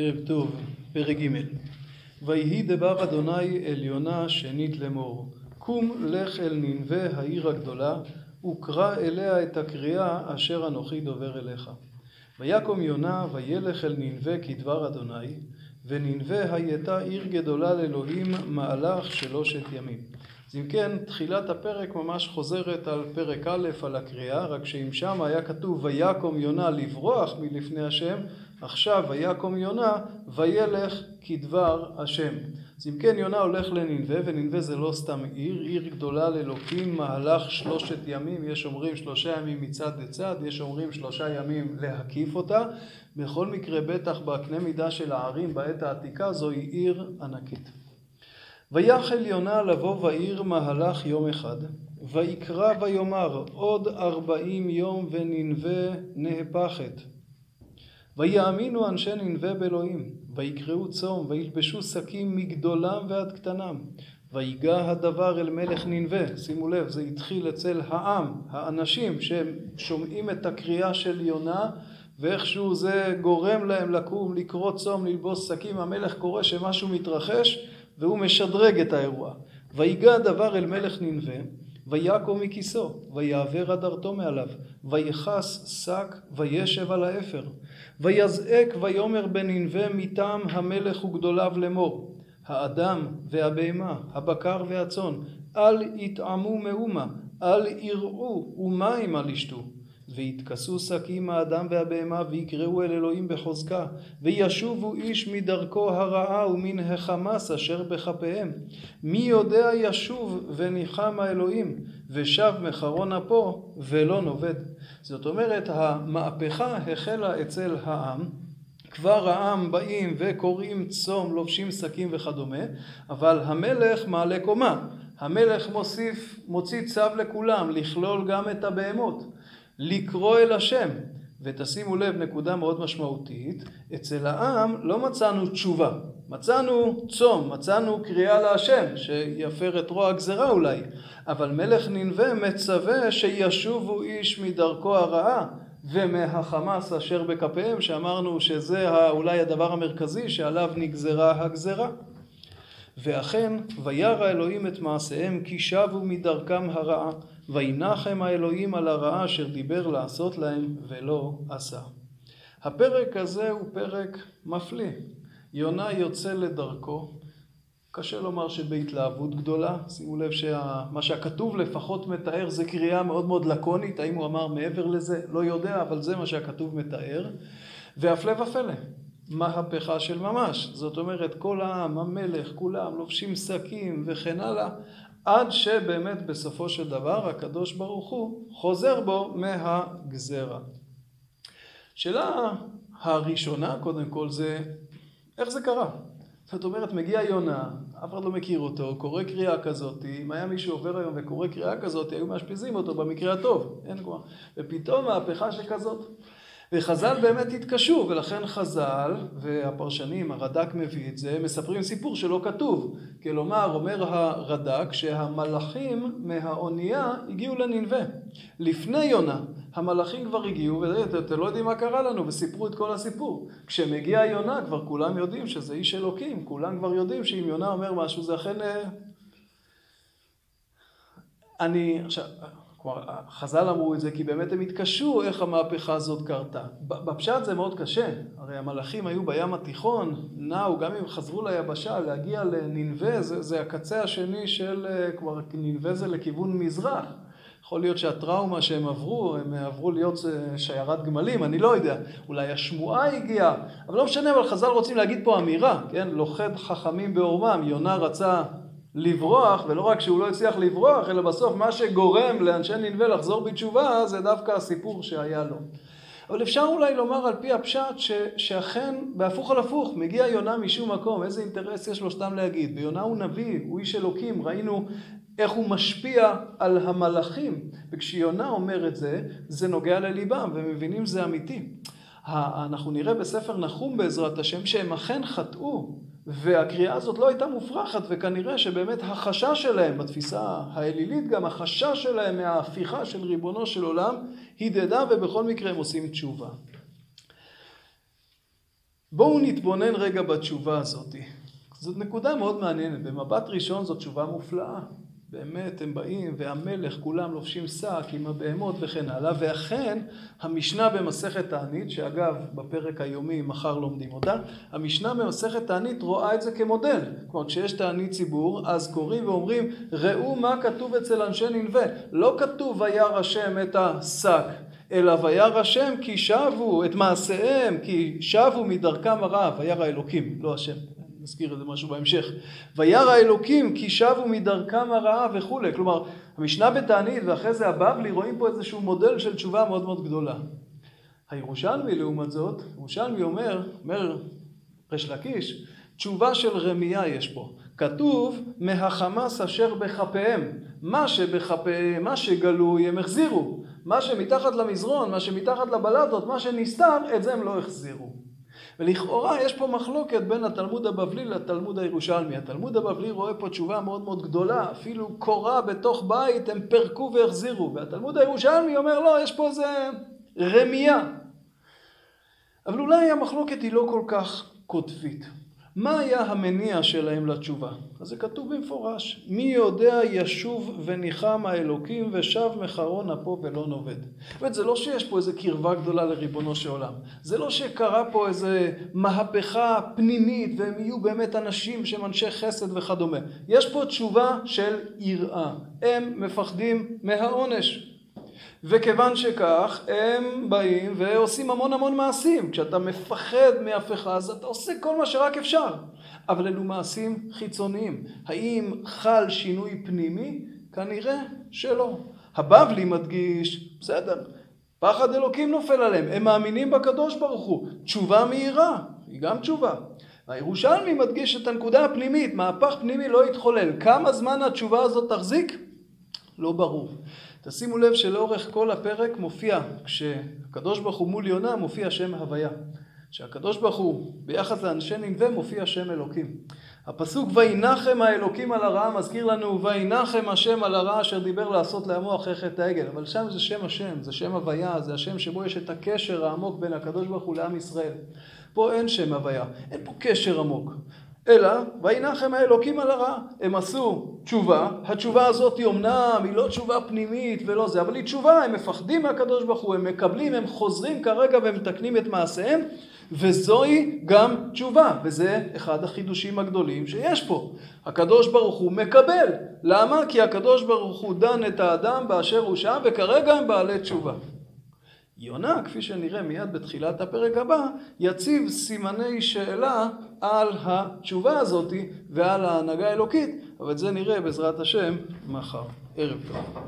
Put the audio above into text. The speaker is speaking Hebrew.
ערב טוב, פרק ג' ויהי דבר אדוני אל יונה שנית לאמור קום לך אל ננבה העיר הגדולה וקרא אליה את הקריאה אשר אנוכי דובר אליך. ויקום יונה וילך אל ננבה כדבר אדוני וננבה הייתה עיר גדולה לאלוהים מהלך שלושת ימים. אז אם כן, תחילת הפרק ממש חוזרת על פרק א', על הקריאה, רק שאם שם היה כתוב ויקום יונה לברוח מלפני השם, עכשיו ויקום יונה וילך כדבר השם. אז אם כן, יונה הולך לננבה, וננבה זה לא סתם עיר, עיר גדולה לאלוקים, מהלך שלושת ימים, יש אומרים שלושה ימים מצד לצד, יש אומרים שלושה ימים להקיף אותה. בכל מקרה, בטח בקנה מידה של הערים בעת העתיקה, זוהי עיר ענקית. ויחל יונה לבוא בעיר מהלך יום אחד, ויקרא ויאמר עוד ארבעים יום וננבה נהפכת. ויאמינו אנשי ננבה באלוהים, ויקראו צום, וילבשו שקים מגדולם ועד קטנם. ויגע הדבר אל מלך ננבה, שימו לב, זה התחיל אצל העם, האנשים שהם שומעים את הקריאה של יונה, ואיכשהו זה גורם להם לקום, לקרוא צום, ללבוס שקים, המלך קורא שמשהו מתרחש, והוא משדרג את האירוע. ויגע הדבר אל מלך ננבה, ויקום מכיסו, ויעבר הדרתו מעליו, ויכס שק, וישב על האפר. ויזעק ויאמר בננבה מטעם המלך וגדוליו לאמור, האדם והבהמה, הבקר והצאן, אל יטעמו מאומה, אל יראו ומים אל ישתו. ויתכסו שקים האדם והבהמה ויקראו אל אלוהים בחוזקה וישובו איש מדרכו הרעה ומן החמס אשר בכפיהם. מי יודע ישוב וניחם האלוהים ושב מחרון אפו ולא נובד. זאת אומרת המהפכה החלה אצל העם. כבר העם באים וקוראים צום לובשים שקים וכדומה אבל המלך מעלה קומה. המלך מוסיף מוציא צו לכולם לכלול גם את הבהמות לקרוא אל השם. ותשימו לב, נקודה מאוד משמעותית, אצל העם לא מצאנו תשובה, מצאנו צום, מצאנו קריאה להשם, שיפר את רוע הגזרה אולי, אבל מלך ננבה מצווה שישובו איש מדרכו הרעה ומהחמאס אשר בכפיהם, שאמרנו שזה אולי הדבר המרכזי שעליו נגזרה הגזרה. ואכן, וירא אלוהים את מעשיהם כי שבו מדרכם הרעה. וינחם האלוהים על הרעה אשר דיבר לעשות להם ולא עשה. הפרק הזה הוא פרק מפליא. יונה יוצא לדרכו, קשה לומר שבהתלהבות גדולה, שימו לב שמה שהכתוב לפחות מתאר זה קריאה מאוד מאוד לקונית, האם הוא אמר מעבר לזה? לא יודע, אבל זה מה שהכתוב מתאר. והפלא ופלא, מהפכה של ממש. זאת אומרת, כל העם, המלך, כולם לובשים שקים וכן הלאה, עד שבאמת בסופו של דבר הקדוש ברוך הוא חוזר בו מהגזרה. שאלה הראשונה קודם כל זה איך זה קרה? זאת אומרת מגיע יונה, אף אחד לא מכיר אותו, קורא קריאה כזאת, אם היה מישהו עובר היום וקורא קריאה כזאת היו מאשפיזים אותו במקרה הטוב, אין כבר, ופתאום מהפכה שכזאת וחז"ל באמת התקשו, ולכן חז"ל והפרשנים, הרד"ק מביא את זה, מספרים סיפור שלא כתוב. כלומר, אומר הרד"ק שהמלאכים מהאונייה הגיעו לננבה. לפני יונה, המלאכים כבר הגיעו, ואתם לא יודעים מה קרה לנו, וסיפרו את כל הסיפור. כשמגיע יונה, כבר כולם יודעים שזה איש אלוקים, כולם כבר יודעים שאם יונה אומר משהו זה אכן... אה, אני, עכשיו... כלומר, חז"ל אמרו את זה כי באמת הם התקשו איך המהפכה הזאת קרתה. בפשט זה מאוד קשה, הרי המלאכים היו בים התיכון, נעו, גם אם חזרו ליבשה, להגיע לננבה, זה, זה הקצה השני של, כלומר, ננבה זה לכיוון מזרח. יכול להיות שהטראומה שהם עברו, הם עברו להיות שיירת גמלים, אני לא יודע. אולי השמועה הגיעה, אבל לא משנה, אבל חז"ל רוצים להגיד פה אמירה, כן? לוכד חכמים בעורמם, יונה רצה לברוח, ולא רק שהוא לא הצליח לברוח, אלא בסוף מה שגורם לאנשי ננבה לחזור בתשובה, זה דווקא הסיפור שהיה לו. אבל אפשר אולי לומר על פי הפשט ש, שאכן בהפוך על הפוך מגיע יונה משום מקום, איזה אינטרס יש לו סתם להגיד. ויונה הוא נביא, הוא איש אלוקים, ראינו איך הוא משפיע על המלאכים. וכשיונה אומר את זה, זה נוגע לליבם, והם מבינים זה אמיתי. אנחנו נראה בספר נחום בעזרת השם שהם אכן חטאו והקריאה הזאת לא הייתה מופרכת, וכנראה שבאמת החשש שלהם, בתפיסה האלילית גם, החשש שלהם מההפיכה של ריבונו של עולם, הידדה ובכל מקרה הם עושים תשובה. בואו נתבונן רגע בתשובה הזאתי. זאת נקודה מאוד מעניינת. במבט ראשון זאת תשובה מופלאה. באמת, הם באים, והמלך, כולם לובשים שק עם הבהמות וכן הלאה. ואכן, המשנה במסכת תענית, שאגב, בפרק היומי מחר לומדים אותה, המשנה במסכת תענית רואה את זה כמודל. כלומר, כשיש תענית ציבור, אז קוראים ואומרים, ראו מה כתוב אצל אנשי ננבה. לא כתוב וירא השם את השק, אלא וירא השם כי שבו את מעשיהם, כי שבו מדרכם הרע, וירא אלוקים, לא השם. נזכיר את זה משהו בהמשך. וירא אלוקים כי שבו מדרכם הרעה וכולי. כלומר, המשנה בתענית ואחרי זה הבבלי רואים פה איזשהו מודל של תשובה מאוד מאוד גדולה. הירושלמי לעומת זאת, ירושלמי אומר, אומר ריש לקיש, תשובה של רמייה יש פה. כתוב מהחמאס אשר בכפיהם. מה שבכפיהם, מה שגלוי הם החזירו. מה שמתחת למזרון, מה שמתחת לבלטות, מה שנסתר, את זה הם לא החזירו. ולכאורה יש פה מחלוקת בין התלמוד הבבלי לתלמוד הירושלמי. התלמוד הבבלי רואה פה תשובה מאוד מאוד גדולה, אפילו קורה בתוך בית הם פרקו והחזירו, והתלמוד הירושלמי אומר לא, יש פה איזה רמייה. אבל אולי המחלוקת היא לא כל כך קוטבית. מה היה המניע שלהם לתשובה? אז זה כתוב במפורש, מי יודע ישוב וניחם האלוקים ושב מחרון אפו ולא נאבד. זאת אומרת, זה לא שיש פה איזה קרבה גדולה לריבונו של עולם. זה לא שקרה פה איזה מהפכה פנימית והם יהיו באמת אנשים שהם אנשי חסד וכדומה. יש פה תשובה של יראה. הם מפחדים מהעונש. וכיוון שכך, הם באים ועושים המון המון מעשים. כשאתה מפחד מהפכה, אז אתה עושה כל מה שרק אפשר. אבל אלו מעשים חיצוניים. האם חל שינוי פנימי? כנראה שלא. הבבלי מדגיש, בסדר, פחד אלוקים נופל עליהם, הם מאמינים בקדוש ברוך הוא. תשובה מהירה, היא גם תשובה. הירושלמי מדגיש את הנקודה הפנימית, מהפך פנימי לא יתחולל. כמה זמן התשובה הזאת תחזיק? לא ברור. תשימו לב שלאורך כל הפרק מופיע, כשהקדוש ברוך הוא מול יונה מופיע שם הוויה. כשהקדוש ברוך הוא ביחס לאנשי ננבה מופיע שם אלוקים. הפסוק וינחם האלוקים על הרעה מזכיר לנו וינחם השם על הרעה אשר דיבר לעשות לעמו אחרי חטא העגל. אבל שם זה שם השם, זה שם הוויה, זה השם שבו יש את הקשר העמוק בין הקדוש ברוך הוא לעם ישראל. פה אין שם הוויה, אין פה קשר עמוק. אלא וינחם האלוקים על הרע. הם עשו תשובה, התשובה הזאת היא אמנם, היא לא תשובה פנימית ולא זה, אבל היא תשובה, הם מפחדים מהקדוש ברוך הוא, הם מקבלים, הם חוזרים כרגע ומתקנים את מעשיהם, וזוהי גם תשובה, וזה אחד החידושים הגדולים שיש פה. הקדוש ברוך הוא מקבל. למה? כי הקדוש ברוך הוא דן את האדם באשר הוא שם, וכרגע הם בעלי תשובה. יונה, כפי שנראה מיד בתחילת הפרק הבא, יציב סימני שאלה על התשובה הזאתי ועל ההנהגה האלוקית, אבל את זה נראה בעזרת השם מחר. ערב טוב.